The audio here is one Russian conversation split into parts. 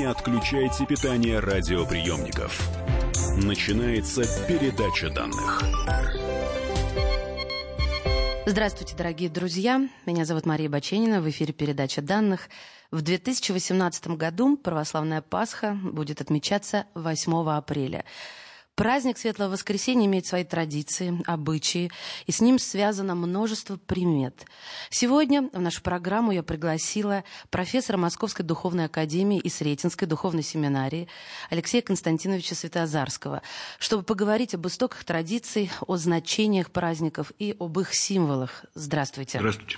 Не отключайте питание радиоприемников. Начинается передача данных. Здравствуйте, дорогие друзья. Меня зовут Мария Баченина. В эфире передача данных. В 2018 году православная Пасха будет отмечаться 8 апреля. Праздник Светлого Воскресения имеет свои традиции, обычаи, и с ним связано множество примет. Сегодня в нашу программу я пригласила профессора Московской Духовной Академии и Сретенской Духовной Семинарии Алексея Константиновича Светозарского, чтобы поговорить об истоках традиций, о значениях праздников и об их символах. Здравствуйте. Здравствуйте.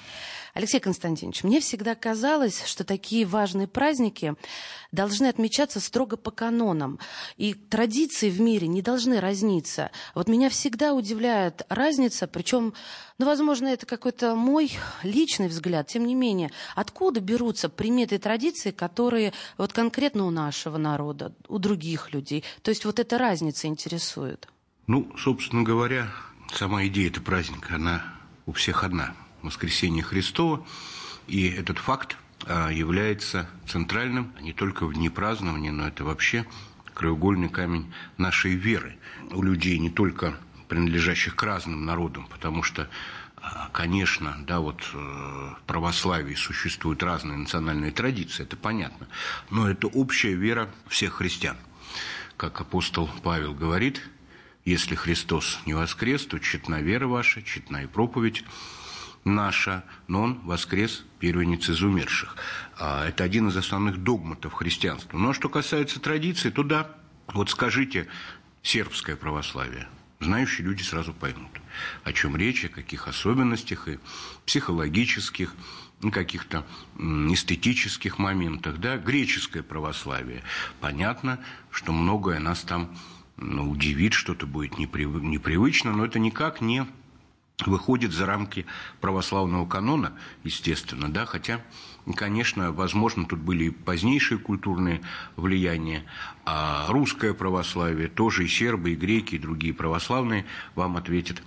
Алексей Константинович, мне всегда казалось, что такие важные праздники должны отмечаться строго по канонам, и традиции в мире не должны разниться. Вот меня всегда удивляет разница, причем, ну, возможно, это какой-то мой личный взгляд, тем не менее, откуда берутся приметы и традиции, которые вот конкретно у нашего народа, у других людей? То есть вот эта разница интересует. Ну, собственно говоря, сама идея этого праздника, она у всех одна – воскресения Христова, и этот факт а, является центральным не только в дни празднования, но это вообще краеугольный камень нашей веры. У людей, не только принадлежащих к разным народам, потому что а, Конечно, да, вот э, в православии существуют разные национальные традиции, это понятно, но это общая вера всех христиан. Как апостол Павел говорит, если Христос не воскрес, то тщетна вера ваша, тщетна и проповедь наша, но он воскрес первенец из умерших. А, это один из основных догматов христианства. Но что касается традиции, то да, вот скажите сербское православие, знающие люди сразу поймут, о чем речь, о каких особенностях и психологических, каких-то эстетических моментах, да, греческое православие. Понятно, что многое нас там ну, удивит, что-то будет непривычно, но это никак не выходит за рамки православного канона, естественно, да, хотя, конечно, возможно, тут были и позднейшие культурные влияния, а русское православие, тоже и сербы, и греки, и другие православные вам ответят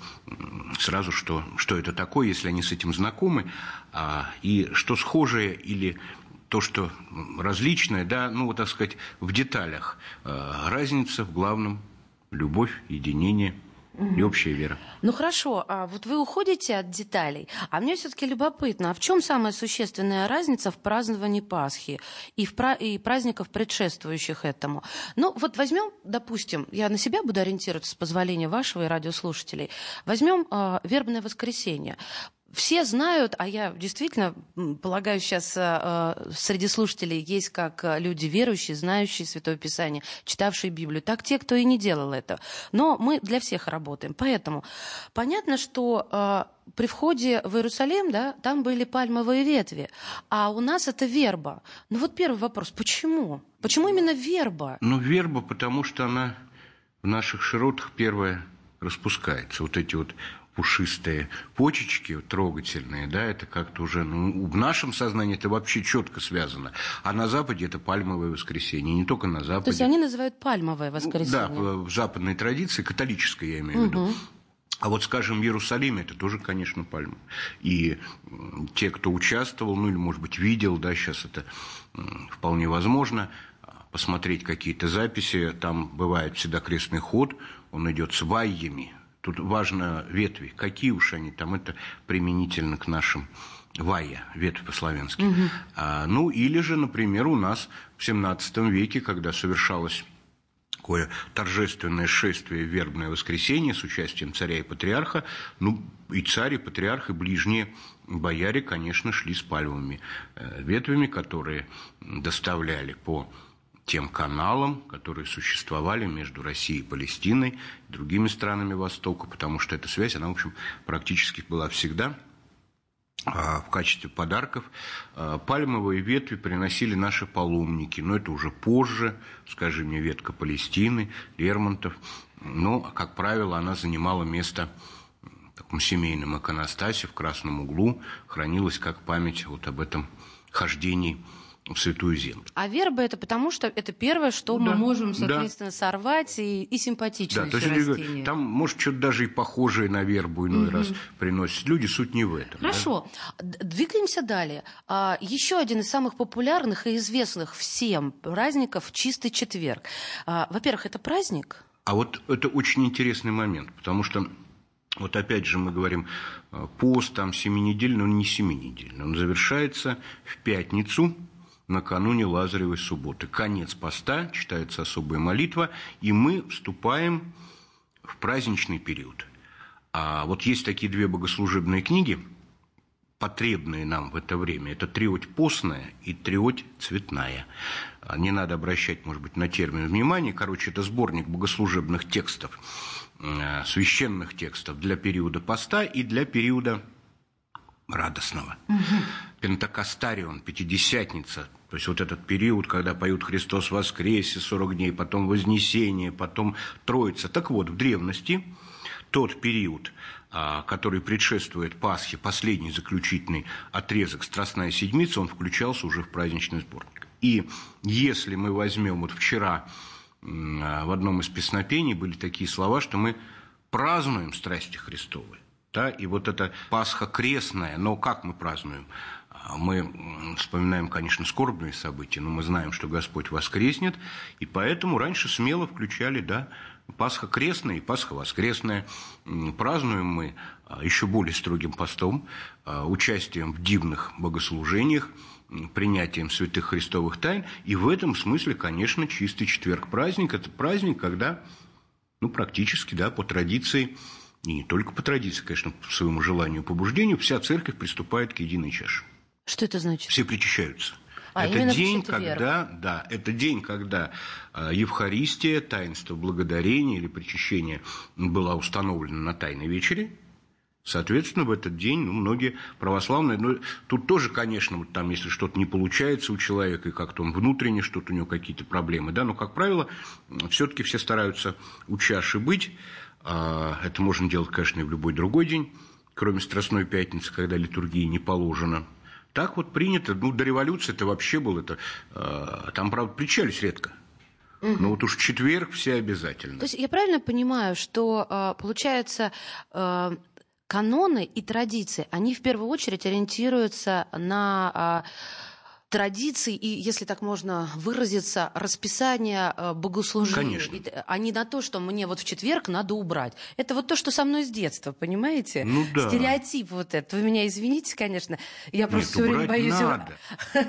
сразу, что, что это такое, если они с этим знакомы, а, и что схожее или то, что различное, да, ну, вот так сказать, в деталях. А, разница в главном – любовь, единение – и общая вера. Ну хорошо, а вот вы уходите от деталей, а мне все-таки любопытно, а в чем самая существенная разница в праздновании Пасхи и, в пра- и праздников, предшествующих этому? Ну вот возьмем, допустим, я на себя буду ориентироваться с позволения вашего и радиослушателей, возьмем э, вербное воскресенье все знают, а я действительно полагаю, сейчас э, среди слушателей есть как люди верующие, знающие Святое Писание, читавшие Библию, так те, кто и не делал это. Но мы для всех работаем. Поэтому понятно, что э, при входе в Иерусалим, да, там были пальмовые ветви, а у нас это верба. Ну вот первый вопрос, почему? Почему именно верба? Ну, верба, потому что она в наших широтах первая распускается. Вот эти вот пушистые почечки, трогательные, да, это как-то уже, ну, в нашем сознании это вообще четко связано. А на Западе это пальмовое воскресенье, не только на Западе. То есть они называют пальмовое воскресенье? Да, в западной традиции, католической я имею в виду. А вот, скажем, в Иерусалиме это тоже, конечно, пальма. И те, кто участвовал, ну или, может быть, видел, да, сейчас это вполне возможно, посмотреть какие-то записи, там бывает всегда крестный ход, он идет с вайями, Тут важно ветви. Какие уж они там, это применительно к нашим вая, ветвь по-славянски. Угу. А, ну, или же, например, у нас в XVII веке, когда совершалось такое торжественное шествие вербное воскресенье с участием царя и патриарха, ну, и царь, и патриарх, и ближние бояре, конечно, шли с пальмовыми э, ветвями, которые доставляли по тем каналам, которые существовали между Россией и Палестиной, другими странами Востока, потому что эта связь, она, в общем, практически была всегда а, в качестве подарков. А, пальмовые ветви приносили наши паломники, но это уже позже, скажи мне, ветка Палестины, Лермонтов. Но, как правило, она занимала место в таком семейном иконостасе в красном углу, хранилась как память вот об этом хождении Святую Землю. А верба это потому, что это первое, что да, мы можем, соответственно, да. сорвать и, и симпатично да, то есть растение. Там, может, что-то даже и похожее на вербу иной угу. раз приносят люди, суть не в этом. Хорошо, да? двигаемся далее. А, еще один из самых популярных и известных всем праздников – Чистый четверг. А, во-первых, это праздник? А вот это очень интересный момент, потому что вот опять же мы говорим, пост там семинедельный, он не семинедельный, он завершается в пятницу, накануне Лазаревой субботы. Конец поста, читается особая молитва, и мы вступаем в праздничный период. А вот есть такие две богослужебные книги, потребные нам в это время. Это триоть постная и триоть цветная. Не надо обращать, может быть, на термин внимания. Короче, это сборник богослужебных текстов, э, священных текстов для периода поста и для периода радостного. Угу. Пентакостарион, Пятидесятница, то есть вот этот период, когда поют «Христос воскресе» 40 дней, потом Вознесение, потом Троица. Так вот, в древности тот период, а, который предшествует Пасхе, последний заключительный отрезок «Страстная седмица», он включался уже в праздничный сборник. И если мы возьмем вот вчера а, в одном из песнопений были такие слова, что мы празднуем страсти Христовы. Да, и вот эта Пасха крестная, но как мы празднуем? А мы вспоминаем, конечно, скорбные события, но мы знаем, что Господь воскреснет, и поэтому раньше смело включали, да, Пасха крестная и Пасха воскресная. Празднуем мы а, еще более строгим постом, а, участием в дивных богослужениях, принятием святых христовых тайн. И в этом смысле, конечно, чистый четверг праздник – это праздник, когда, ну, практически, да, по традиции, и не только по традиции, конечно, по своему желанию и побуждению, вся церковь приступает к единой чаше. Что это значит? Все причащаются. А, это день, когда, да, это день, когда э, Евхаристия, таинство благодарения или причащения была установлена на Тайной вечере. Соответственно, в этот день ну, многие православные, ну, тут тоже, конечно, вот там, если что-то не получается у человека, и как-то он внутренне, что-то у него какие-то проблемы, да, но, как правило, все-таки все стараются у чаши быть. А, это можно делать, конечно, и в любой другой день, кроме Страстной Пятницы, когда литургии не положено. Так вот принято, ну, до революции это вообще было, это, э, там, правда, причались редко. Угу. Но вот уж четверг все обязательно. То есть я правильно понимаю, что, э, получается, э, каноны и традиции, они в первую очередь ориентируются на... Э, традиций и, если так можно выразиться, расписания э, богослужения, Конечно. а не на то, что мне вот в четверг надо убрать. Это вот то, что со мной с детства, понимаете? Ну да. Стереотип вот этот. Вы меня извините, конечно, я просто все время боюсь надо.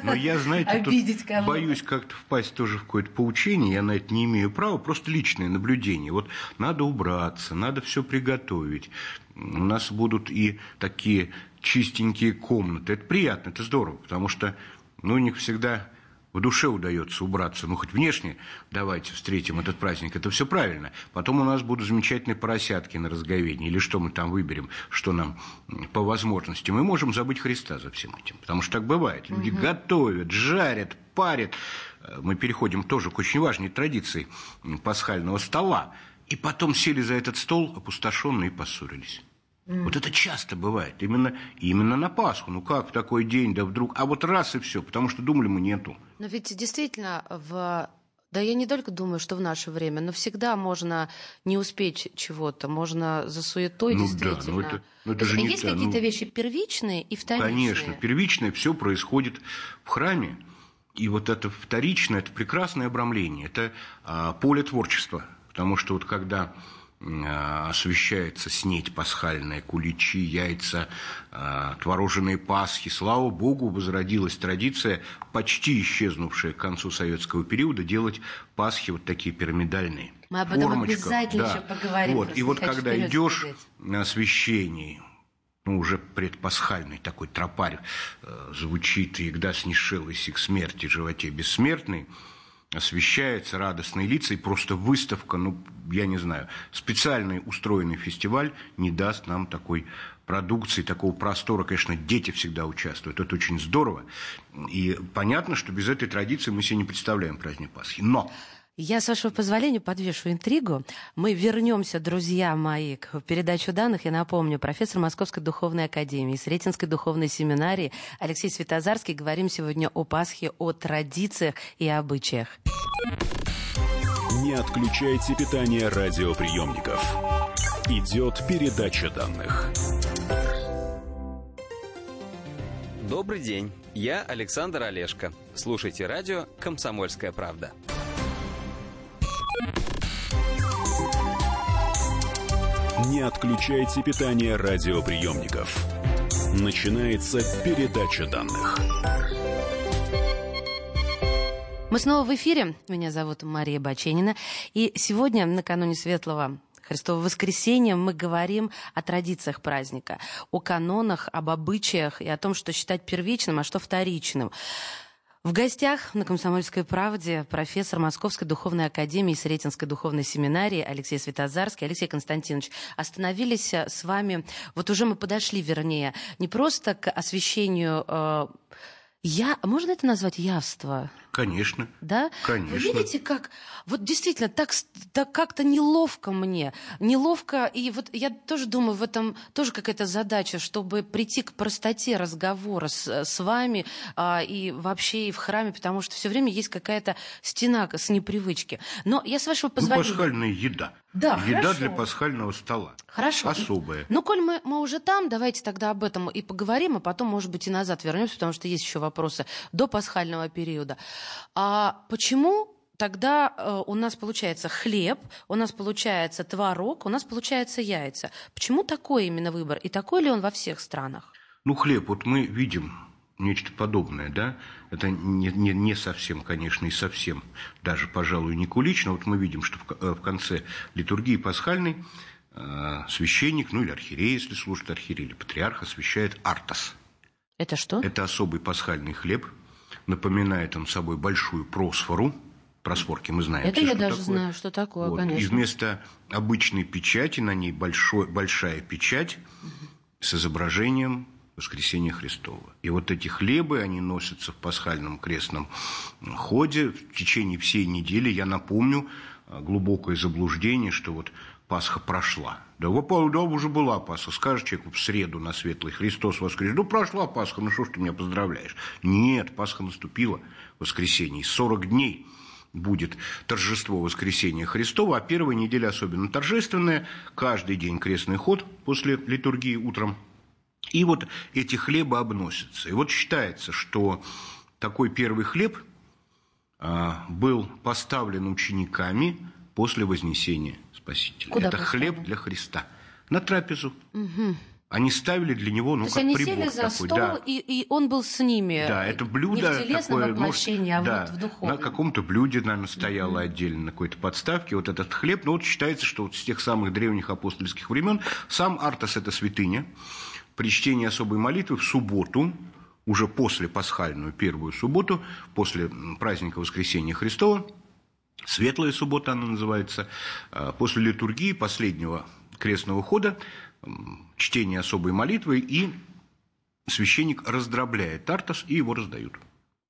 Но я, знаете, обидеть кого боюсь как-то впасть тоже в какое-то поучение, я на это не имею права, просто личное наблюдение. Вот надо убраться, надо все приготовить. У нас будут и такие чистенькие комнаты. Это приятно, это здорово, потому что ну, у них всегда в душе удается убраться, ну, хоть внешне давайте встретим этот праздник, это все правильно. Потом у нас будут замечательные поросятки на разговении, или что мы там выберем, что нам по возможности. Мы можем забыть Христа за всем этим, потому что так бывает. Люди угу. готовят, жарят, парят. Мы переходим тоже к очень важной традиции пасхального стола. И потом сели за этот стол опустошенные и поссорились. Mm. Вот это часто бывает, именно, именно на Пасху. Ну как в такой день, да вдруг, а вот раз и все, потому что думали мы нету. Но ведь действительно в да я не только думаю, что в наше время, но всегда можно не успеть чего-то, можно за суетой ну, действительно. Да, ну это, ну это же есть не какие-то ну, вещи первичные и вторичные? Конечно, первичное все происходит в храме. И вот это вторичное, это прекрасное обрамление, это а, поле творчества. Потому что вот когда освещается снеть пасхальная, куличи, яйца, э, твороженные пасхи. Слава Богу, возродилась традиция, почти исчезнувшая к концу советского периода, делать пасхи вот такие пирамидальные. Мы об этом обязательно да. еще поговорим. Вот. И вот когда идешь на освещение, ну, уже предпасхальный такой тропарь э, звучит, и «Игда снишелась к смерти, животе бессмертный», освещается, радостные лица, и просто выставка, ну, я не знаю, специальный устроенный фестиваль не даст нам такой продукции, такого простора. Конечно, дети всегда участвуют, это очень здорово. И понятно, что без этой традиции мы себе не представляем праздник Пасхи. Но Я, с вашего позволения, подвешу интригу. Мы вернемся, друзья мои, к передачу данных. Я напомню, профессор Московской духовной академии, Сретенской духовной семинарии Алексей Светозарский. Говорим сегодня о Пасхе, о традициях и обычаях. Не отключайте питание радиоприемников. Идет передача данных. Добрый день. Я Александр Олешко. Слушайте радио «Комсомольская правда». Не отключайте питание радиоприемников. Начинается передача данных. Мы снова в эфире. Меня зовут Мария Баченина. И сегодня, накануне Светлого Христового воскресенья мы говорим о традициях праздника, о канонах, об обычаях и о том, что считать первичным, а что вторичным. В гостях на «Комсомольской правде» профессор Московской духовной академии Сретенской духовной семинарии Алексей Светозарский. Алексей Константинович, остановились э, с вами, вот уже мы подошли, вернее, не просто к освещению э, я, можно это назвать явство? Конечно. Да? Конечно. Вы видите, как... Вот действительно, так, так как-то неловко мне. Неловко, и вот я тоже думаю, в этом тоже какая-то задача, чтобы прийти к простоте разговора с, с вами а, и вообще и в храме, потому что все время есть какая-то стена с непривычки. Но я с вашего позволения... Ну, пасхальная еда. Да, Еда хорошо. для пасхального стола. Хорошо. Особая. Ну, коль мы, мы уже там, давайте тогда об этом и поговорим, а потом, может быть, и назад вернемся, потому что есть еще вопросы до пасхального периода. А почему тогда э, у нас получается хлеб, у нас получается творог, у нас получается яйца? Почему такой именно выбор? И такой ли он во всех странах? Ну, хлеб, вот мы видим нечто подобное, да? Это не, не, не совсем, конечно, и совсем, даже, пожалуй, не кулично. Вот мы видим, что в, э, в конце литургии пасхальной э, священник, ну или архиерей, если служит архиерей, или патриарх, освящает артас. Это что? Это особый пасхальный хлеб, напоминает он собой большую просфору, просфорки мы знаем. Это все, я что даже такое. знаю, что такое, Вот. конечно. И вместо обычной печати на ней большой, большая печать с изображением воскресения Христова. И вот эти хлебы, они носятся в пасхальном крестном ходе в течение всей недели. Я напомню э, глубокое заблуждение, что вот Пасха прошла. Да, да, уже была Пасха. Скажешь человеку в среду на светлый Христос воскрес. Ну, прошла Пасха, ну что ж ты меня поздравляешь? Нет, Пасха наступила, воскресенье. 40 дней будет торжество воскресения Христова, а первая неделя особенно торжественная. Каждый день крестный ход после литургии утром. И вот эти хлебы обносятся. И вот считается, что такой первый хлеб а, был поставлен учениками после вознесения Спасителя. Куда Это поставлен? хлеб для Христа. На трапезу. Они ставили для него, ну, То как они прибор сели за такой. стол, да. и, и он был с ними. Да, это блюдо Не в телесном такое, воплощении, может, а да, вот в духовном. на каком-то блюде, наверное, стояло отдельно на какой-то подставке вот этот хлеб. Но вот считается, что вот с тех самых древних апостольских времен сам Артас – это святыня. При чтении особой молитвы в субботу, уже после пасхальную первую субботу, после праздника Воскресения Христова, Светлая суббота она называется, а, после литургии последнего крестного хода, чтение особой молитвы, и священник раздробляет тартас, и его раздают.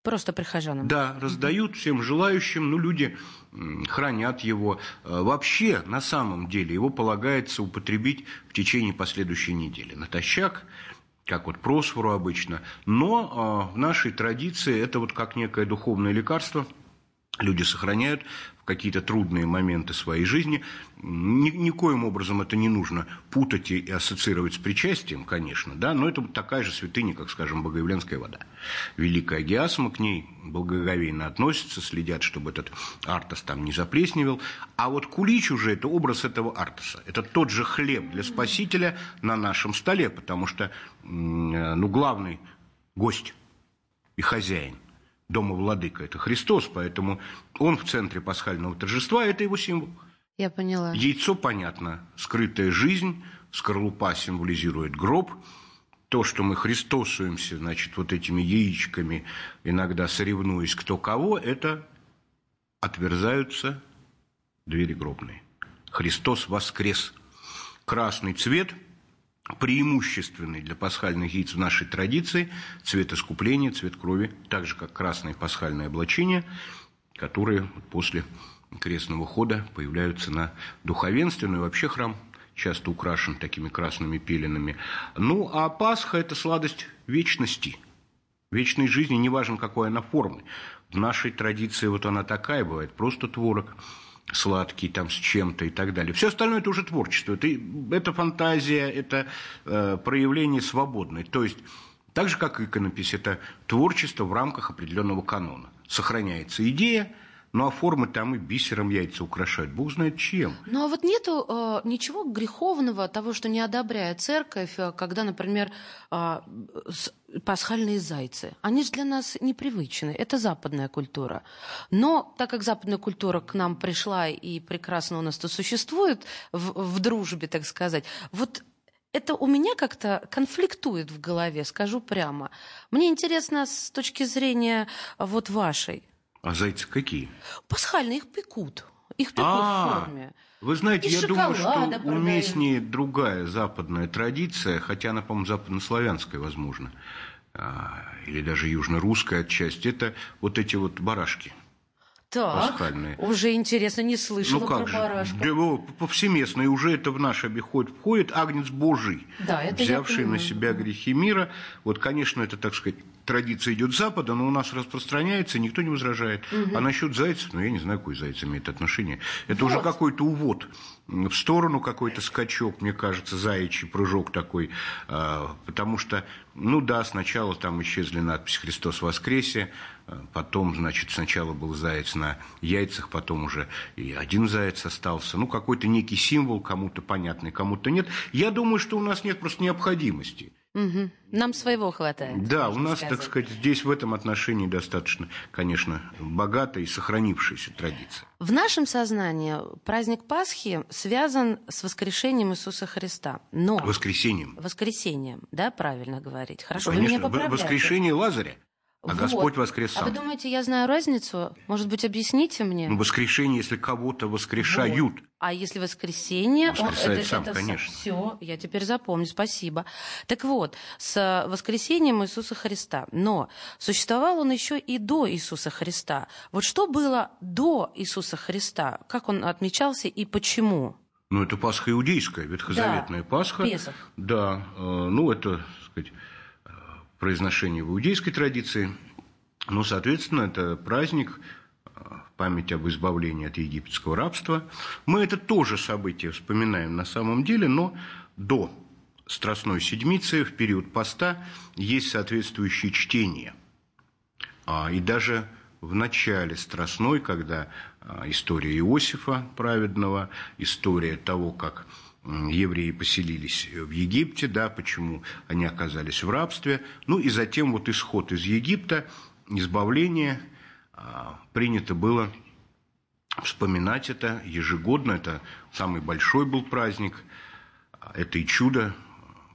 Просто прихожанам. Да, раздают всем желающим, ну, люди хранят его. Э, Вообще, на самом деле, его полагается употребить в течение последующей недели. Натощак, как вот просфору обычно. Но э, в нашей традиции это вот как некое духовное лекарство – люди сохраняют какие-то трудные моменты своей жизни. Ни, никоим образом это не нужно путать и ассоциировать с причастием, конечно, да, но это такая же святыня, как, скажем, Богоявленская вода. Великая гиасма к ней благоговейно относится, следят, чтобы этот артас там не заплесневел. А вот кулич уже – это образ этого артаса. Это тот же хлеб для Спасителя на нашем столе, потому что, э, ну, главный гость и хозяин дома владыка – это Христос, поэтому он в центре пасхального торжества – это его символ. Я поняла. Яйцо, понятно, скрытая жизнь, скорлупа символизирует гроб. То, что мы христосуемся, значит, вот этими яичками, иногда соревнуясь кто кого, это отверзаются двери гробные. Христос воскрес. Красный цвет – преимущественный для пасхальных яиц в нашей традиции цвет искупления, цвет крови, так же как красное пасхальное облачение, которое после крестного хода появляются на духовенстве, ну и вообще храм часто украшен такими красными пеленами. Ну, а Пасха – это сладость вечности, вечной жизни, неважно, какой она формы. В нашей традиции вот она такая бывает, просто творог сладкий там с чем-то и так далее. Все остальное это уже творчество, это, это фантазия, это э, проявление свободное. То есть так же, как иконопись, это творчество в рамках определенного канона. Сохраняется идея, ну а формы там и бисером яйца украшают. Бог знает чем. Ну а вот нету э, ничего греховного того, что не одобряет церковь, э, когда, например, э, пасхальные зайцы. Они же для нас непривычны. Это западная культура. Но так как западная культура к нам пришла и прекрасно у нас то существует в, в дружбе, так сказать, вот это у меня как-то конфликтует в голове, скажу прямо. Мне интересно с точки зрения вот вашей. А зайцы какие? Пасхальные, их пекут. Их пекут а, в форме. Вы знаете, Из я думаю, что продают. уместнее другая западная традиция, хотя она, по-моему, западнославянская, возможно, а, или даже южно-русская отчасти, это вот эти вот барашки – так, пасхальные. Уже интересно, не слышала ну, как про же? барашка. Да, повсеместно, и уже это в наш обиход входит Агнец Божий, да, это взявший на себя грехи мира. Вот, конечно, это, так сказать, традиция идет с Запада, но у нас распространяется, никто не возражает. Угу. А насчет зайцев, ну, я не знаю, какой заяц имеет отношение. Это вот. уже какой-то увод в сторону, какой-то скачок, мне кажется, заячий прыжок такой. А, потому что, ну да, сначала там исчезли надпись «Христос воскресе», потом, значит, сначала был заяц на яйцах, потом уже и один заяц остался. Ну, какой-то некий символ, кому-то понятный, кому-то нет. Я думаю, что у нас нет просто необходимости. Угу. Нам своего хватает. Да, у нас, сказать. так сказать, здесь в этом отношении достаточно, конечно, богатая и сохранившаяся традиция. В нашем сознании праздник Пасхи связан с воскрешением Иисуса Христа. Но... Воскресением. Воскресением, да, правильно говорить. Хорошо, конечно, вы меня поправляете. Воскрешение Лазаря. А вот. Господь воскрес сам. А вы думаете, я знаю разницу? Может быть, объясните мне? Ну, воскрешение, если кого-то воскрешают. Вот. А если воскресенье, он, это, сам, это конечно. все, я теперь запомню, спасибо. Так вот, с воскресением Иисуса Христа. Но существовал он еще и до Иисуса Христа. Вот что было до Иисуса Христа? Как он отмечался и почему? Ну, это Пасха иудейская, ветхозаветная да, Пасха. Песах. Да, э, ну, это, так сказать, произношение в иудейской традиции. Ну, соответственно, это праздник в э, память об избавлении от египетского рабства. Мы это тоже событие вспоминаем на самом деле, но до Страстной Седмицы, в период поста, есть соответствующие чтения. А, и даже в начале Страстной, когда а, история Иосифа праведного, история того, как евреи поселились в Египте, да, почему они оказались в рабстве. Ну и затем вот исход из Египта, избавление, а, принято было вспоминать это ежегодно. Это самый большой был праздник. Это и чудо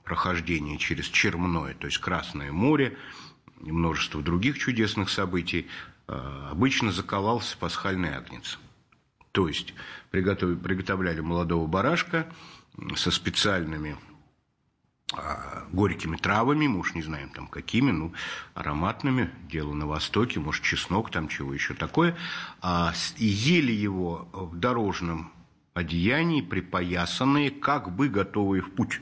прохождения через Чермное, то есть Красное море, и множество других чудесных событий. А, обычно заковался пасхальный агнец. То есть приготовляли молодого барашка, со специальными а, горькими травами, мы уж не знаем там какими, ну, ароматными, дело на Востоке, может, чеснок там, чего еще такое, а, и ели его в дорожном одеянии, припоясанные, как бы готовые в путь.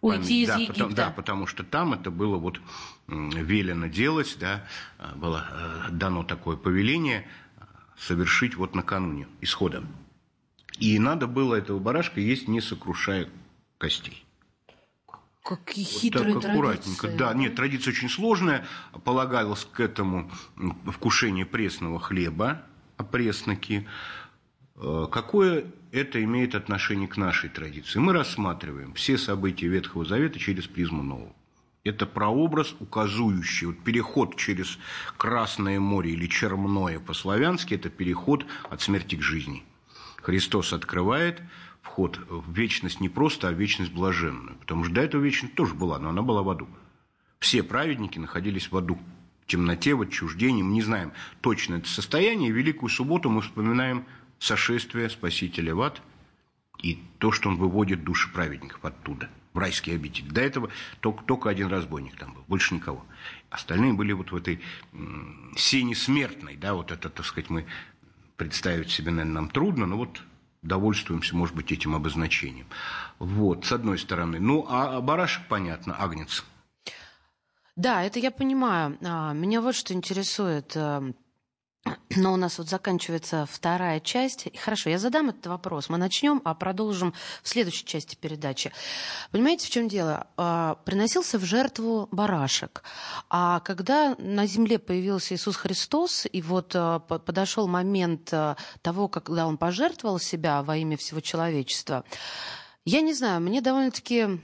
Уйти из да, Египта. Потому, да, потому что там это было вот велено делать, да, а, было э, дано такое повеление совершить вот накануне исхода. И надо было этого барашка есть, не сокрушая костей. Какие хитрые вот так аккуратненько. Традиции. Да, нет, традиция очень сложная. Полагалось к этому вкушение пресного хлеба, опресноки. Э, какое это имеет отношение к нашей традиции? Мы рассматриваем все события Ветхого Завета через призму Нового. Это прообраз, указывающий вот переход через Красное море или Чермное по-славянски, это переход от смерти к жизни. Христос открывает вход в вечность не просто, а в вечность блаженную. Потому что до этого вечность тоже была, но она была в аду. Все праведники находились в аду. В темноте, в отчуждении. Мы не знаем точно это состояние. Великую субботу мы вспоминаем сошествие Спасителя в ад и то, что он выводит души праведников оттуда, в райские обители. До этого только, только один разбойник там был, больше никого. Остальные были вот в этой сене смертной, да, вот это, так сказать, мы представить себе, наверное, нам трудно, но вот довольствуемся, может быть, этим обозначением. Вот, с одной стороны. Ну, а барашек, понятно, агнец. Да, это я понимаю. А, меня вот что интересует. Но у нас вот заканчивается вторая часть. Хорошо, я задам этот вопрос. Мы начнем, а продолжим в следующей части передачи. Понимаете, в чем дело? А, приносился в жертву барашек. А когда на земле появился Иисус Христос, и вот а, подошел момент а, того, когда он пожертвовал себя во имя всего человечества, я не знаю, мне довольно-таки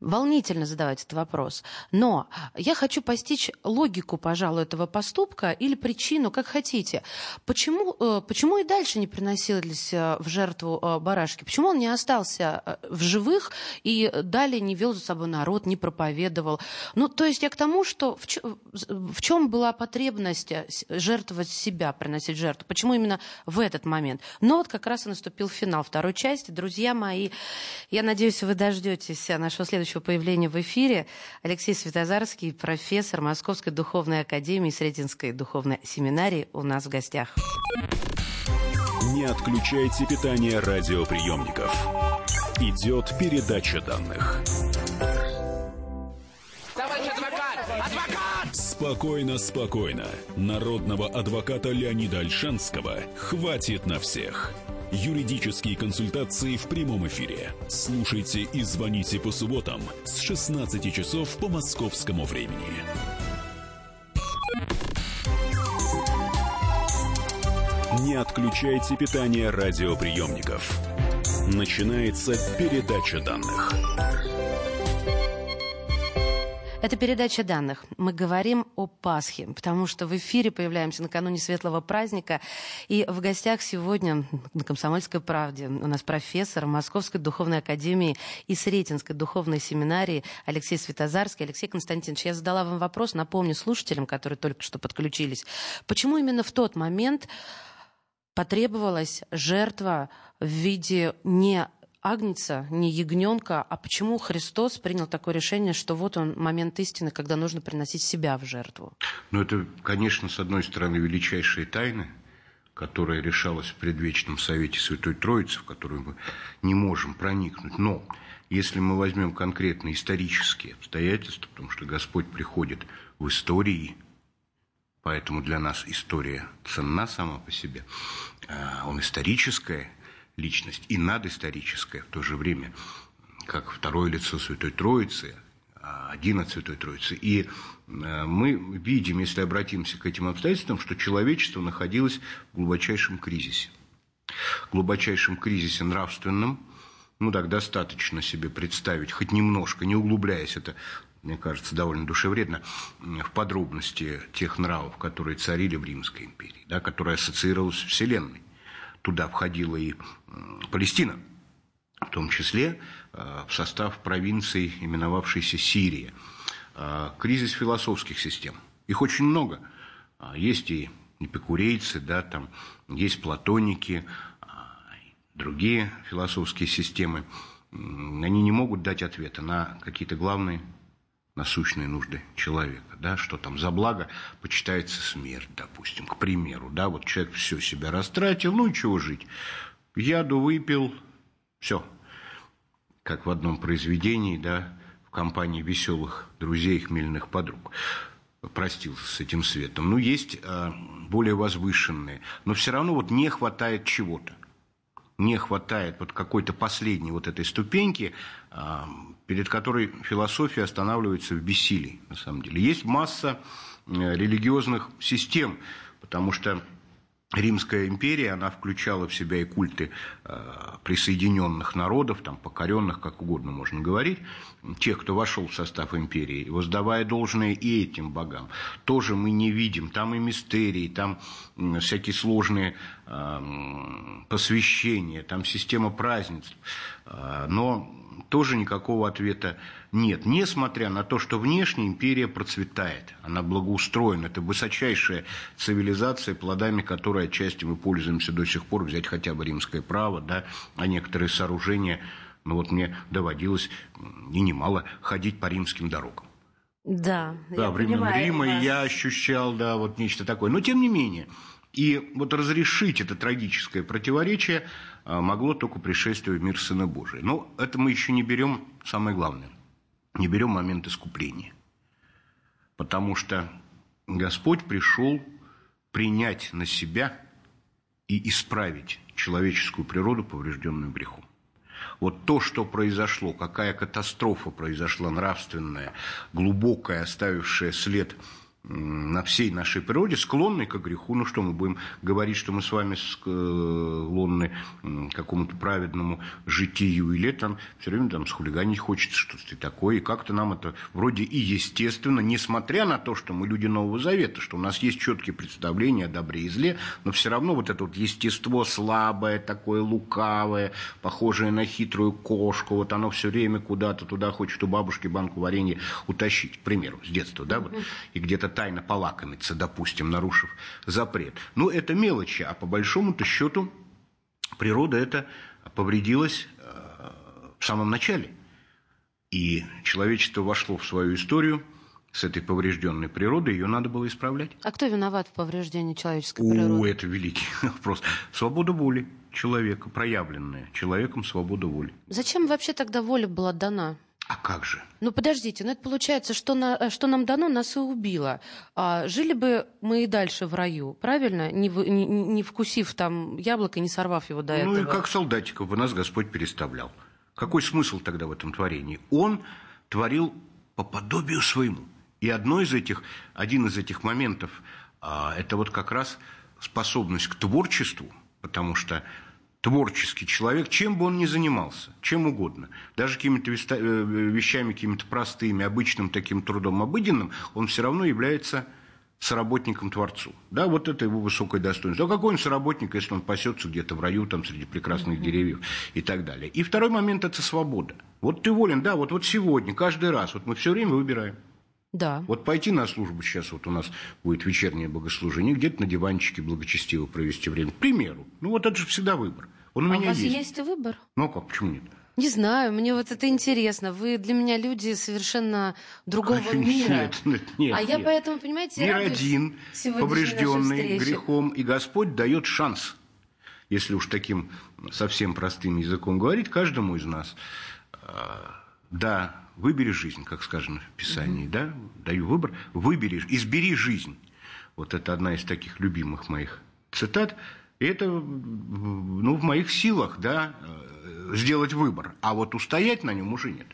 волнительно задавать этот вопрос. Но я хочу постичь логику, пожалуй, этого поступка или причину, как хотите. Почему, э, почему и дальше не приносились э, в жертву э, барашки? Почему он не остался в живых и далее не вел за собой народ, не проповедовал? Ну, то есть я к тому, что в, ч- в чем была потребность жертвовать себя, приносить жертву? Почему именно в этот момент? Но вот как раз и наступил финал второй части. Друзья мои, я надеюсь, вы дождетесь нашего следующего следующего появления в эфире Алексей Светозарский, профессор Московской духовной академии Сретенской духовной семинарии у нас в гостях. Не отключайте питание радиоприемников. Идет передача данных. Товарищ адвокат! Адвокат! Спокойно, спокойно. Народного адвоката Леонида Альшанского хватит на всех. Юридические консультации в прямом эфире. Слушайте и звоните по субботам с 16 часов по московскому времени. Не отключайте питание радиоприемников. Начинается передача данных. Это передача данных. Мы говорим о Пасхе, потому что в эфире появляемся накануне светлого праздника. И в гостях сегодня на «Комсомольской правде» у нас профессор Московской духовной академии и Сретенской духовной семинарии Алексей Светозарский. Алексей Константинович, я задала вам вопрос, напомню слушателям, которые только что подключились. Почему именно в тот момент потребовалась жертва в виде не агнца, не ягненка, а почему Христос принял такое решение, что вот он момент истины, когда нужно приносить себя в жертву? Ну, это, конечно, с одной стороны, величайшие тайны, которая решалась в предвечном совете Святой Троицы, в которую мы не можем проникнуть. Но если мы возьмем конкретно исторические обстоятельства, потому что Господь приходит в истории, поэтому для нас история ценна сама по себе, а, он историческая личность и надисторическая в то же время, как второе лицо Святой Троицы, один от Святой Троицы. И э, мы видим, если обратимся к этим обстоятельствам, что человечество находилось в глубочайшем кризисе. Глубочайшем кризисе нравственном, ну так достаточно себе представить, хоть немножко, не углубляясь, это, мне кажется, довольно душевредно, в подробности тех нравов, которые царили в Римской империи, да, которая ассоциировалась с Вселенной. Туда входила и Палестина, в том числе э, в состав провинции, именовавшейся Сирия. Э, кризис философских систем. Их очень много. Э, есть и эпикурейцы, да, там есть платоники, другие философские системы. Они не могут дать ответа на какие-то главные насущные нужды человека, да, что там за благо почитается смерть, допустим, к примеру, да, вот человек все себя растратил, ну и чего жить, яду выпил, все, как в одном произведении, да, в компании веселых друзей, хмельных подруг, простился с этим светом. Ну, есть а, более возвышенные, но все равно вот не хватает чего-то. Не хватает вот какой-то последней вот этой ступеньки, а, перед которой философия останавливается в бессилии, на самом деле. Есть масса э, религиозных систем, потому что Римская империя, она включала в себя и культы э, присоединенных народов, там, покоренных, как угодно можно говорить, тех, кто вошел в состав империи, воздавая должное и этим богам. Тоже мы не видим, там и мистерии, там всякие сложные э, посвящения, там система празднеств. Но тоже никакого ответа нет. Несмотря на то, что внешне империя процветает, она благоустроена, это высочайшая цивилизация, плодами которой отчасти мы пользуемся до сих пор, взять хотя бы римское право, да, а некоторые сооружения, ну вот мне доводилось и немало ходить по римским дорогам. Да, да, времен понимаю, Рима, и я ощущал, да, вот нечто такое. Но тем не менее, И вот разрешить это трагическое противоречие могло только пришествие в мир Сына Божия. Но это мы еще не берем, самое главное, не берем момент искупления. Потому что Господь пришел принять на себя и исправить человеческую природу, поврежденную грехом. Вот то, что произошло, какая катастрофа произошла нравственная, глубокая, оставившая след на всей нашей природе склонны к греху. Ну что, мы будем говорить, что мы с вами склонны к какому-то праведному житию, или там все время там схулиганить хочется что-то такое, и как-то нам это вроде и естественно, несмотря на то, что мы люди Нового Завета, что у нас есть четкие представления о добре и зле, но все равно вот это вот естество слабое, такое лукавое, похожее на хитрую кошку, вот оно все время куда-то туда хочет у бабушки банку варенья утащить, к примеру, с детства, да, вот, и где-то тайно полакомиться, допустим, нарушив запрет. Ну, это мелочи, а по большому-то счету природа это повредилась э, в самом начале. И человечество вошло в свою историю с этой поврежденной природой, ее надо было исправлять. А кто виноват в повреждении человеческой природы? О, это великий вопрос. Свобода воли человека, проявленная человеком свобода воли. Зачем вообще тогда воля была дана? А как же? Ну подождите, ну это получается, что, на, что нам дано, нас и убило. А, жили бы мы и дальше в раю, правильно? Не, не, не вкусив там яблоко, не сорвав его до ну, этого. Ну и как солдатиков бы нас Господь переставлял. Какой смысл тогда в этом творении? Он творил по подобию своему. И одно из этих, один из этих моментов, а, это вот как раз способность к творчеству, потому что творческий человек, чем бы он ни занимался, чем угодно, даже какими-то э, вещами, какими-то простыми, обычным таким трудом, обыденным, он все равно является соработником Творцу. Да, вот это его высокое достоинство. А какой он соработник, если он пасется где-то в раю, там, среди прекрасных mm-hmm. деревьев и так далее. И второй момент – это свобода. Вот ты волен, да, вот, вот сегодня, каждый раз, вот мы все время выбираем. Да. Вот пойти на службу сейчас, вот у нас будет вечернее богослужение, где-то на диванчике благочестиво провести время. К примеру. Ну, вот это же всегда выбор. Он у а меня у вас есть. есть выбор? Ну, как, почему нет? Не знаю, мне вот это интересно. Вы для меня люди совершенно другого Конечно, мира. Нет, нет, нет, а я нет. поэтому, понимаете, Мир один, поврежденный грехом, и Господь дает шанс, если уж таким совсем простым языком говорить, каждому из нас. А, Да, выбери жизнь, как сказано в Писании, да, даю выбор, выбери, избери жизнь. Вот это одна из таких любимых моих цитат. И это ну, в моих силах, да, э, сделать выбор. А вот устоять на нем уже нет.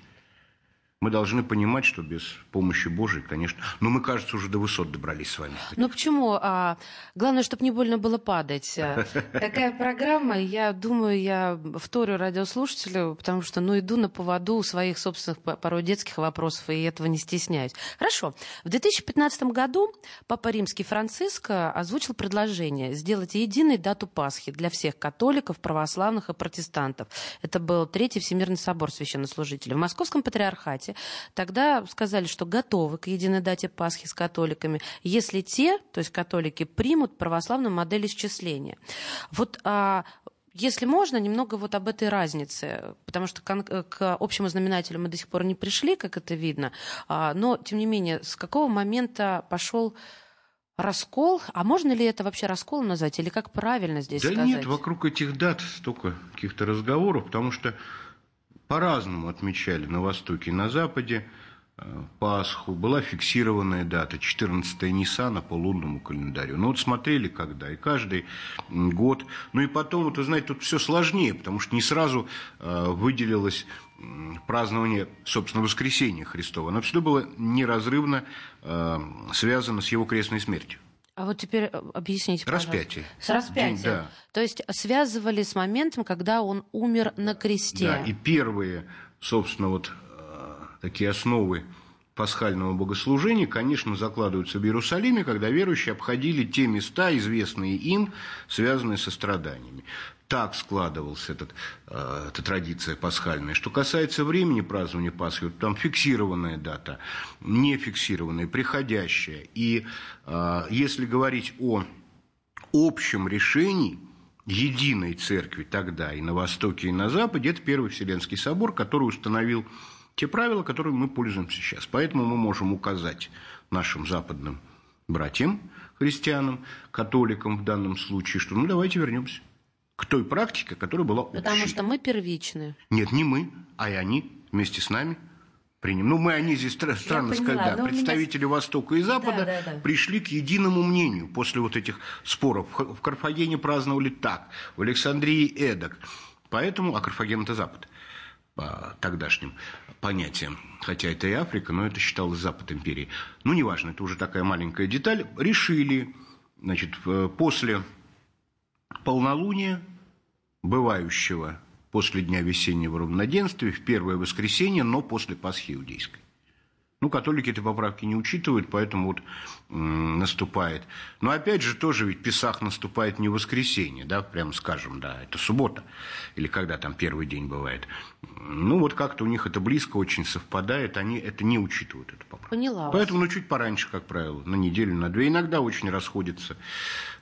Мы должны понимать, что без помощи Божией, конечно... Но мы, кажется, уже до высот добрались с вами. Ну почему? А, главное, чтобы не больно было падать. Такая программа, я думаю, я вторю радиослушателю, потому что, ну, иду на поводу своих собственных порой детских вопросов, и этого не стесняюсь. Хорошо. В 2015 году Папа Римский Франциск озвучил предложение сделать единой дату Пасхи для всех католиков, православных и протестантов. Это был Третий Всемирный собор священнослужителей. В Московском патриархате тогда сказали, что готовы к единой дате Пасхи с католиками, если те, то есть католики, примут православную модель исчисления. Вот а, если можно, немного вот об этой разнице, потому что к общему знаменателю мы до сих пор не пришли, как это видно, а, но, тем не менее, с какого момента пошел раскол, а можно ли это вообще раскол назвать, или как правильно здесь да сказать? нет, вокруг этих дат столько каких-то разговоров, потому что по-разному отмечали на Востоке и на Западе э, Пасху. Была фиксированная дата, 14 Ниссана по лунному календарю. Ну вот смотрели когда, и каждый год. Ну и потом, вот, вы знаете, тут все сложнее, потому что не сразу э, выделилось празднование, собственно, воскресения Христова. Оно все было неразрывно э, связано с его крестной смертью. А вот теперь э, объясните, пожалуйста. Распятие. С распятием. День, да. То есть связывали с моментом, когда он умер на кресте. Да, и первые, собственно, вот э, такие основы пасхального богослужения, конечно, закладываются в Иерусалиме, когда верующие обходили те места, известные им, связанные со страданиями так складывалась этот, э, эта традиция пасхальная. Что касается времени празднования Пасхи, там фиксированная дата, не фиксированная, приходящая. И э, если говорить о общем решении единой церкви тогда и на Востоке, и на Западе, это Первый Вселенский собор, который установил те правила, которыми мы пользуемся сейчас. Поэтому мы можем указать нашим западным братьям, христианам, католикам в данном случае, что ну давайте вернемся к той практике, которая была общей. Потому что мы первичны. Нет, не мы, а и они вместе с нами приним. Ну, мы, они здесь странно сказать, да, представители меня... Востока и Запада да, да, да. пришли к единому мнению после вот этих споров. В Карфагене праздновали так, в Александрии эдак. Поэтому, а Карфаген это Запад по тогдашним понятиям. Хотя это и Африка, но это считалось Запад империи. Ну, неважно, это уже такая маленькая деталь. Решили, значит, после полнолуния, бывающего после дня весеннего равноденствия, в первое воскресенье, но после Пасхи иудейской. Ну, католики этой поправки не учитывают, поэтому вот м, наступает. Но опять же, тоже ведь Песах наступает не в воскресенье, да, прямо скажем, да, это суббота, или когда там первый день бывает. Ну, вот как-то у них это близко очень совпадает, они это не учитывают, эту поправку. Поняла Поэтому, ну, чуть пораньше, как правило, на неделю, на две, иногда очень расходятся.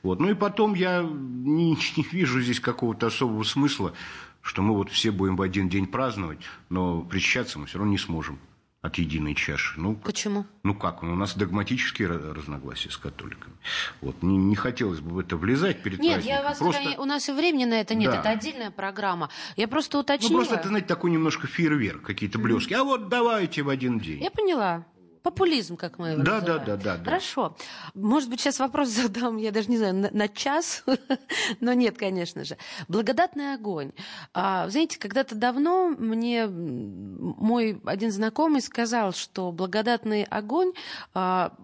Вот. Ну, и потом я не, не вижу здесь какого-то особого смысла, что мы вот все будем в один день праздновать, но причащаться мы все равно не сможем от единой чаши. Ну, Почему? Ну как, у нас догматические разногласия с католиками. Вот, не, не хотелось бы в это влезать перед Нет, я вас, просто... у нас и времени на это нет, да. это отдельная программа. Я просто уточнила. Ну просто это, знаете, такой немножко фейерверк, какие-то блески. А вот давайте в один день. Я поняла. Популизм, как мы его да, называем. Да, да, да, да. Хорошо. Может быть, сейчас вопрос задам, я даже не знаю, на, на час, но нет, конечно же. Благодатный огонь. А, знаете, когда-то давно мне мой один знакомый сказал, что благодатный огонь а,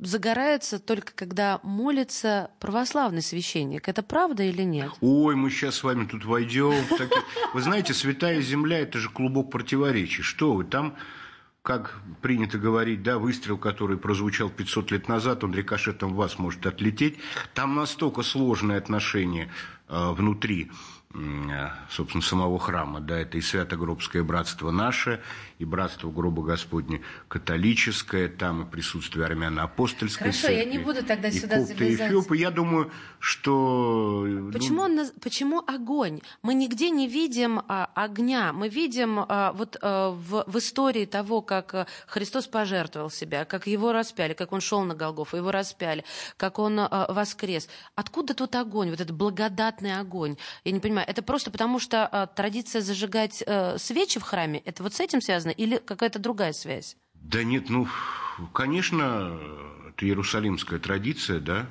загорается только когда молится православный священник. Это правда или нет? Ой, мы сейчас с вами тут войдем. Вы знаете, святая земля – это же клубок противоречий. Что вы, там как принято говорить, да, выстрел, который прозвучал 500 лет назад, он рикошетом в вас может отлететь. Там настолько сложные отношения э, внутри Э, собственно, самого храма. Да, это и Свято-Гробское братство наше, и братство Гроба Господне католическое, там и присутствие армяно-апостольской Хорошо, церкви. я не буду тогда и сюда копты, залезать. И Эфиопы. Я думаю, что... Ну, почему, ну... он, почему огонь? Мы нигде не видим а, огня. Мы видим а, вот а, в, в истории того, как а, Христос пожертвовал себя, как его распяли, как он шел на Голгофу, его распяли, как он а, воскрес. Откуда тут огонь, вот этот благодатный огонь? Я не понимаю, понимаю, это просто потому, что а, традиция зажигать а, свечи в храме, это вот с этим связано или какая-то другая связь? Да нет, ну, конечно, это иерусалимская традиция, да,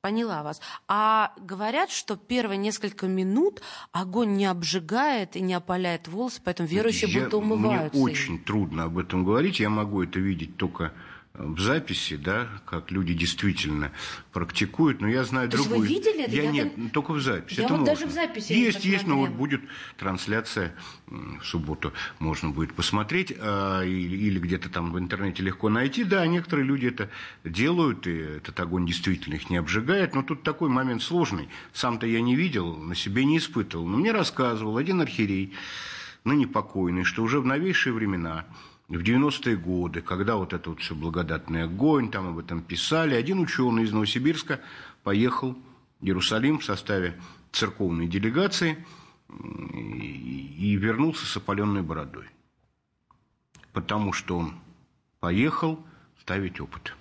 Поняла вас. А говорят, что первые несколько минут огонь не обжигает и не опаляет волосы, поэтому верующие я, будто умываются. Мне очень трудно об этом говорить. Я могу это видеть только в записи, да, как люди действительно практикуют, но я знаю То другую. Есть вы видели это? Я, я нет, там... только в записи. Я это вот можно. даже в записи Есть, есть, но вот будет трансляция в субботу, можно будет посмотреть, а, или, или где-то там в интернете легко найти. Да, некоторые люди это делают, и этот огонь действительно их не обжигает, но тут такой момент сложный. Сам-то я не видел, на себе не испытывал. Но мне рассказывал один архиерей, ныне покойный, что уже в новейшие времена в 90-е годы, когда вот это вот все благодатный огонь, там об этом писали, один ученый из Новосибирска поехал в Иерусалим в составе церковной делегации и вернулся с опаленной бородой. Потому что он поехал ставить опыт.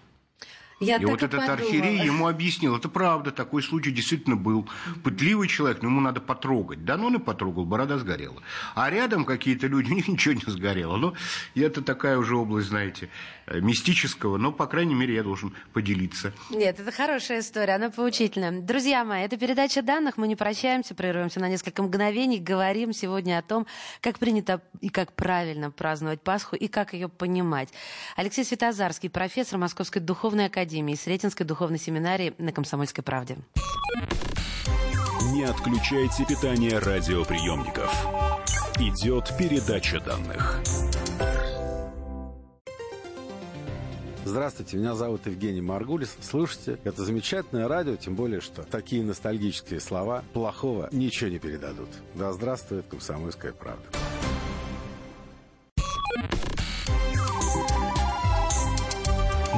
Я и вот и этот подумала. архиерей ему объяснил, это правда, такой случай действительно был. Пытливый человек, но ему надо потрогать. Да, ну он и потрогал, борода сгорела. А рядом какие-то люди, у них ничего не сгорело. Ну, это такая уже область, знаете, э, мистического, но, по крайней мере, я должен поделиться. Нет, это хорошая история, она поучительная. Друзья мои, это передача данных, мы не прощаемся, прерываемся на несколько мгновений, говорим сегодня о том, как принято и как правильно праздновать Пасху и как ее понимать. Алексей Светозарский, профессор Московской духовной академии, Академии Сретенской духовной семинарии на Комсомольской правде. Не отключайте питание радиоприемников. Идет передача данных. Здравствуйте, меня зовут Евгений Маргулис. Слушайте, это замечательное радио, тем более, что такие ностальгические слова плохого ничего не передадут. Да здравствует комсомольская правда.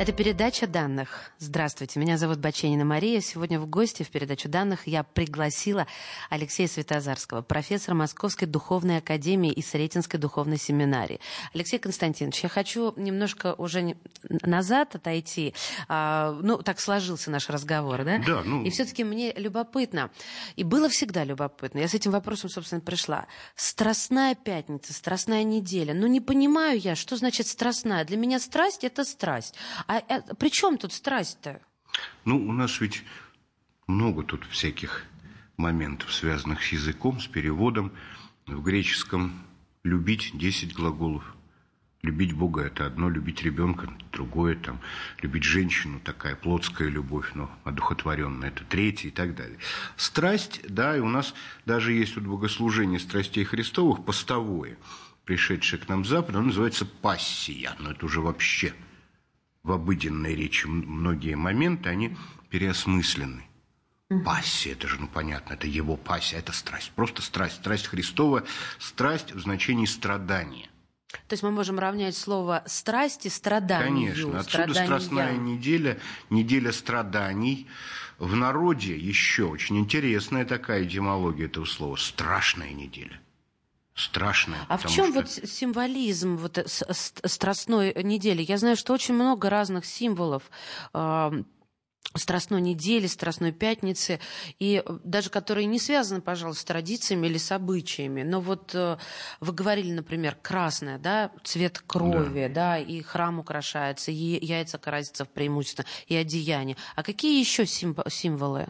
Это передача данных. Здравствуйте, меня зовут Баченина Мария. Сегодня в гости в передачу данных я пригласила Алексея Светозарского, профессора Московской духовной академии и Сретенской духовной семинарии. Алексей Константинович, я хочу немножко уже назад отойти. А, ну, так сложился наш разговор, да? Да, ну... И все-таки мне любопытно, и было всегда любопытно, я с этим вопросом, собственно, пришла. Страстная пятница, страстная неделя. Ну, не понимаю я, что значит страстная. Для меня страсть – это страсть. А, а при чем тут страсть-то? Ну, у нас ведь много тут всяких моментов, связанных с языком, с переводом. В греческом любить 10 глаголов. Любить Бога – это одно, любить ребенка – другое, там, любить женщину – такая плотская любовь, но одухотворенная – это третье и так далее. Страсть, да, и у нас даже есть вот богослужение страстей Христовых, постовое, пришедшее к нам с Запада, оно называется пассия, но это уже вообще – в обыденной речи многие моменты, они переосмыслены. Пассия, это же, ну, понятно, это его пассия, это страсть. Просто страсть. Страсть Христова, страсть в значении страдания. То есть мы можем равнять слово страсть и страдание. Конечно. Отсюда страстная неделя, неделя страданий. В народе еще очень интересная такая этимология этого слова. Страшная неделя страшное. А в чем что... вот символизм вот э, страстной недели? Я знаю, что очень много разных символов Страстной недели, Страстной пятницы, и э, даже которые не связаны, пожалуй, с традициями или с обычаями. Но вот э, вы говорили, например, красное, да, цвет крови, да, да и храм украшается, и яйца красятся в преимущественно, и одеяние. А какие еще символы?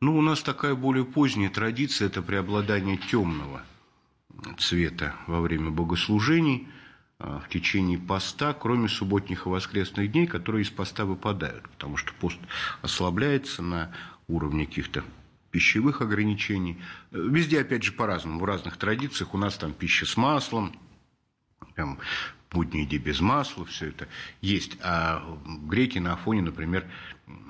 Ну, у нас такая более поздняя традиция – это преобладание темного цвета во время богослужений а, в течение поста, кроме субботних и воскресных дней, которые из поста выпадают, потому что пост ослабляется на уровне каких-то пищевых ограничений. Везде, опять же, по-разному. В разных традициях у нас там пища с маслом, там, будние дни без масла, все это есть. А греки на Афоне, например,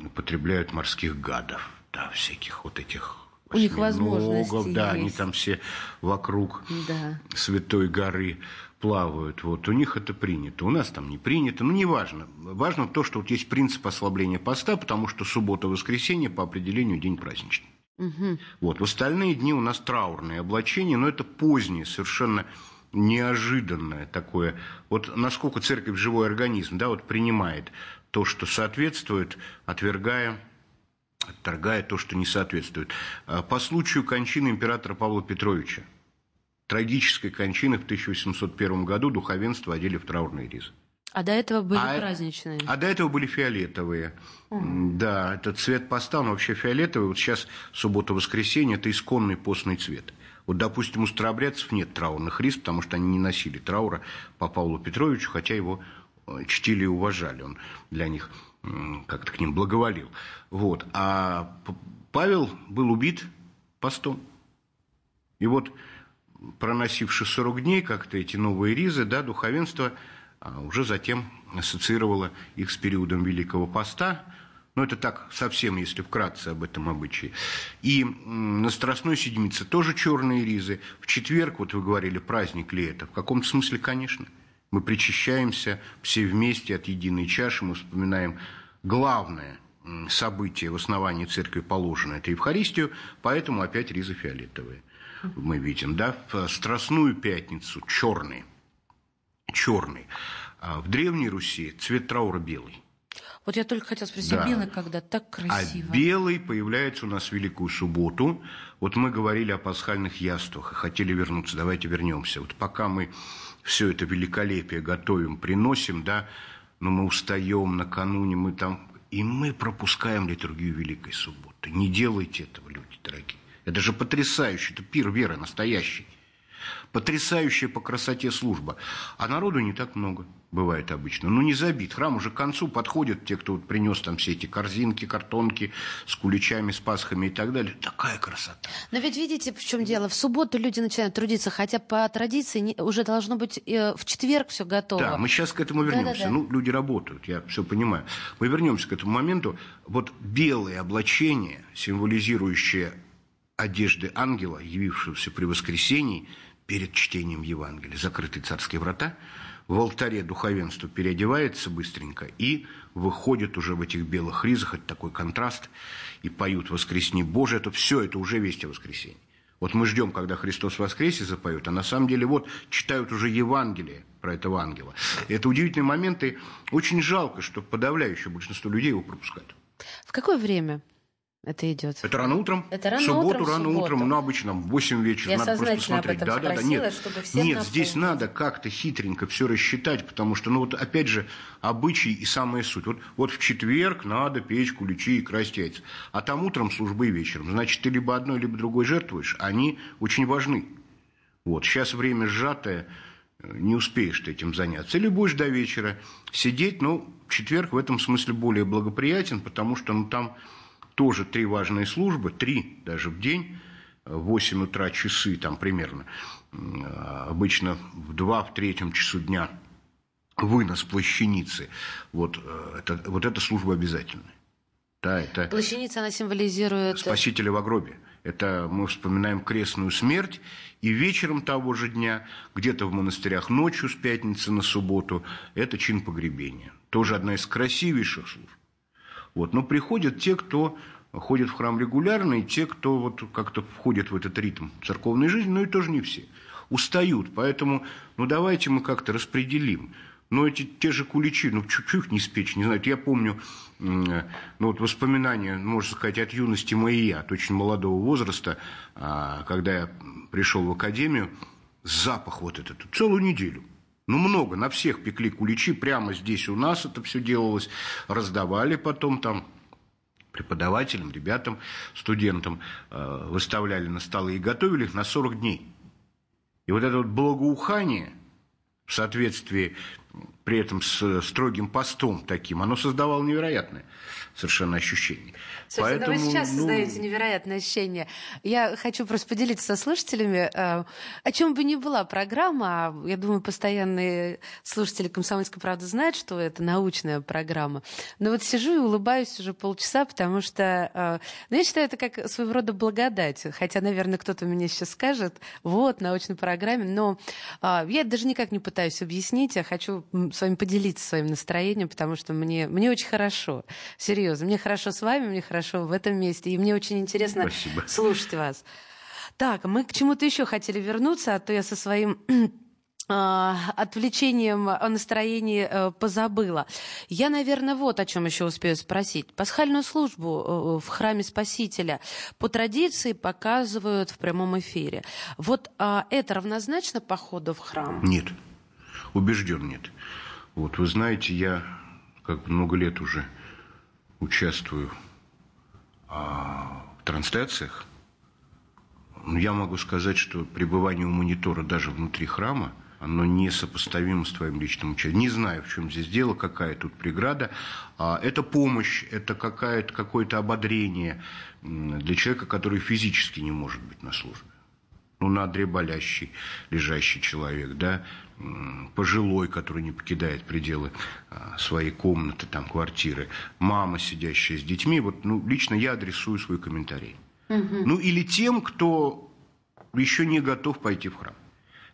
употребляют морских гадов да, всяких вот этих у них возможности да, есть. они там все вокруг да. Святой горы плавают. Вот у них это принято, у нас там не принято. Ну, не важно. Важно то, что вот есть принцип ослабления поста, потому что суббота-воскресенье по определению день праздничный. Угу. Вот. В остальные дни у нас траурные облачения, но это позднее, совершенно неожиданное такое. Вот насколько церковь живой организм, да, вот принимает то, что соответствует, отвергая отторгая то, что не соответствует. А, по случаю кончины императора Павла Петровича, трагической кончины в 1801 году, духовенство одели в траурные ризы. А до этого были а, праздничные? А до этого были фиолетовые. Угу. Да, этот цвет поста, он вообще фиолетовый. Вот сейчас суббота-воскресенье – это исконный постный цвет. Вот, допустим, у старообрядцев нет траурных риз, потому что они не носили траура по Павлу Петровичу, хотя его э, чтили и уважали. Он для них как-то к ним благоволил. Вот. А Павел был убит постом. И вот, проносивши 40 дней, как-то эти новые ризы, да, духовенство а, уже затем ассоциировало их с периодом Великого Поста, но это так совсем, если вкратце об этом обычае. И на Страстной Седмице тоже черные ризы. В четверг, вот вы говорили, праздник ли это? В каком-то смысле, конечно – мы причащаемся все вместе от единой чаши, мы вспоминаем главное событие в основании церкви положено, это Евхаристию, поэтому опять ризы фиолетовые. Мы видим, да, в Страстную пятницу черный, черный. А в Древней Руси цвет траура белый. Вот я только хотела спросить, да. белый когда? Так красиво. А белый появляется у нас в Великую Субботу. Вот мы говорили о пасхальных яствах и хотели вернуться. Давайте вернемся. Вот пока мы все это великолепие готовим, приносим, да, но мы устаем накануне, мы там, и мы пропускаем литургию Великой Субботы. Не делайте этого, люди дорогие. Это же потрясающе, это пир веры настоящий. Потрясающая по красоте служба. А народу не так много бывает обычно. Ну, не забит. Храм уже к концу подходит те, кто вот принес там все эти корзинки, картонки с куличами, с пасхами и так далее. Такая красота. Но ведь видите, в чем дело? В субботу люди начинают трудиться, хотя по традиции уже должно быть э, в четверг все готово. Да, мы сейчас к этому вернемся. Да, да, да. Ну, люди работают, я все понимаю. Мы вернемся к этому моменту. Вот белое облачение, символизирующее одежды ангела, явившегося при воскресении – перед чтением Евангелия. Закрытые царские врата. В алтаре духовенство переодевается быстренько и выходит уже в этих белых ризах. Это такой контраст. И поют «Воскресни Боже». Это все, это уже весть о воскресении. Вот мы ждем, когда Христос воскресе запоет, а на самом деле вот читают уже Евангелие про этого ангела. Это удивительные моменты. Очень жалко, что подавляющее большинство людей его пропускают. В какое время это идет? Это рано утром. Это рано субботу, утром, рано субботу. утром, ну, обычно в 8 вечера. Я надо просто этом да, да, да, нет. чтобы всем Нет, здесь надо как-то хитренько все рассчитать, потому что, ну, вот опять же, обычай и самая суть. Вот, вот в четверг надо печь куличи и красть яйца. А там утром службы и вечером. Значит, ты либо одной, либо другой жертвуешь. Они очень важны. Вот, сейчас время сжатое, не успеешь ты этим заняться. Или будешь до вечера сидеть, ну, четверг в этом смысле более благоприятен, потому что, ну, там тоже три важные службы, три даже в день, в 8 утра часы там примерно, обычно в 2, в третьем часу дня вынос плащаницы. Вот, э, это, вот эта служба обязательная. Да, это Плащаница, она символизирует... Спасителя во гробе. Это мы вспоминаем крестную смерть, и вечером того же дня, где-то в монастырях ночью с пятницы на субботу, это чин погребения. Тоже одна из красивейших служб. Вот. Но приходят те, кто ходит в храм регулярно, и те, кто вот как-то входит в этот ритм церковной жизни, но и тоже не все. Устают, поэтому, ну, давайте мы как-то распределим. Но эти те же куличи, ну, чуть-чуть не спечь, не знаю. Я помню, ну, вот воспоминания, можно сказать, от юности моей, от очень молодого возраста, а, когда я пришел в академию, запах вот этот, целую неделю. Ну, много, на всех пекли куличи, прямо здесь у нас это все делалось, раздавали потом там преподавателям, ребятам, студентам, э, выставляли на столы и готовили их на 40 дней. И вот это вот благоухание в соответствии при этом с строгим постом таким, оно создавало невероятное совершенно ощущение. Слушайте, ну вы сейчас создаете невероятное ощущение. Я хочу просто поделиться со слушателями, э, о чем бы ни была программа, а я думаю, постоянные слушатели «Комсомольской правды» знают, что это научная программа. Но вот сижу и улыбаюсь уже полчаса, потому что, э, ну, я считаю, это как своего рода благодать. Хотя, наверное, кто-то мне сейчас скажет, вот, научной программе, но э, я даже никак не пытаюсь объяснить, я хочу с вами поделиться своим настроением, потому что мне, мне очень хорошо. Серьезно, мне хорошо с вами, мне хорошо в этом месте, и мне очень интересно Спасибо. слушать вас. Так, мы к чему-то еще хотели вернуться, а то я со своим а, отвлечением о настроении э, позабыла. Я, наверное, вот о чем еще успею спросить. Пасхальную службу э, в храме Спасителя по традиции показывают в прямом эфире. Вот а, это равнозначно походу в храм? Нет, убежден нет. Вот вы знаете, я как много лет уже участвую а, в трансляциях. Ну, Я могу сказать, что пребывание у монитора даже внутри храма, оно несопоставимо с твоим личным участием. Не знаю, в чем здесь дело, какая тут преграда. А, Это помощь, это какая-то, какое-то ободрение для человека, который физически не может быть на службе ну, на болящий, лежащий человек, да, пожилой, который не покидает пределы а, своей комнаты, там, квартиры, мама, сидящая с детьми, вот, ну, лично я адресую свой комментарий. Ну, или тем, кто еще не готов пойти в храм.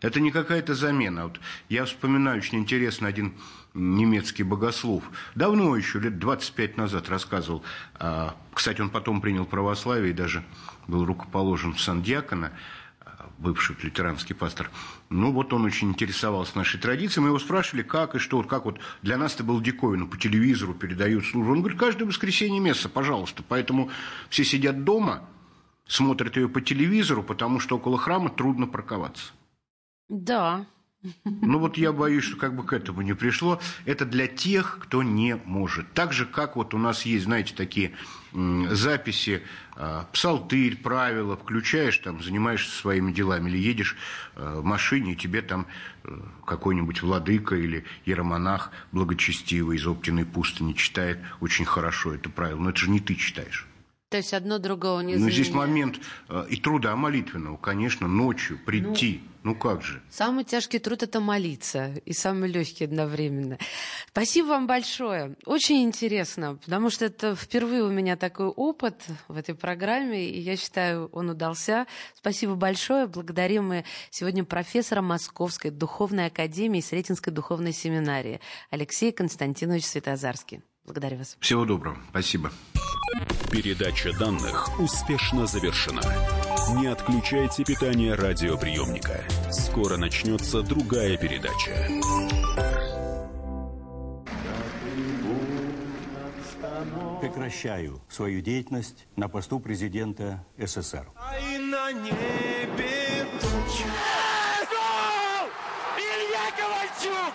Это не какая-то замена. Вот я вспоминаю очень интересно один немецкий богослов. Давно еще, лет 25 назад рассказывал. а, Кстати, он потом принял православие и даже был рукоположен в сан-диакона бывший лютеранский пастор. Ну, вот он очень интересовался нашей традицией. Мы его спрашивали, как и что, вот как вот для нас это было диковина, по телевизору передают службу. Он говорит, каждое воскресенье место, пожалуйста. Поэтому все сидят дома, смотрят ее по телевизору, потому что около храма трудно парковаться. Да. Ну вот я боюсь, что как бы к этому не пришло. Это для тех, кто не может. Так же, как вот у нас есть, знаете, такие записи, а, псалтырь, правила, включаешь там, занимаешься своими делами, или едешь а, в машине, и тебе там э, какой-нибудь владыка или иеромонах благочестивый из Оптиной пустыни читает очень хорошо это правило. Но это же не ты читаешь. То есть одно другого не Ну, здесь момент э, и труда молитвенного, конечно, ночью прийти. Ну, ну как же? Самый тяжкий труд – это молиться, и самый легкий одновременно. Спасибо вам большое. Очень интересно, потому что это впервые у меня такой опыт в этой программе, и я считаю, он удался. Спасибо большое. Благодарим мы сегодня профессора Московской духовной академии Сретенской духовной семинарии Алексей Константинович Светозарский. Благодарю вас. Всего доброго. Спасибо. Передача данных успешно завершена. Не отключайте питание радиоприемника. Скоро начнется другая передача. Прекращаю свою деятельность на посту президента СССР. И на небе тучи. Илья Ковальчук!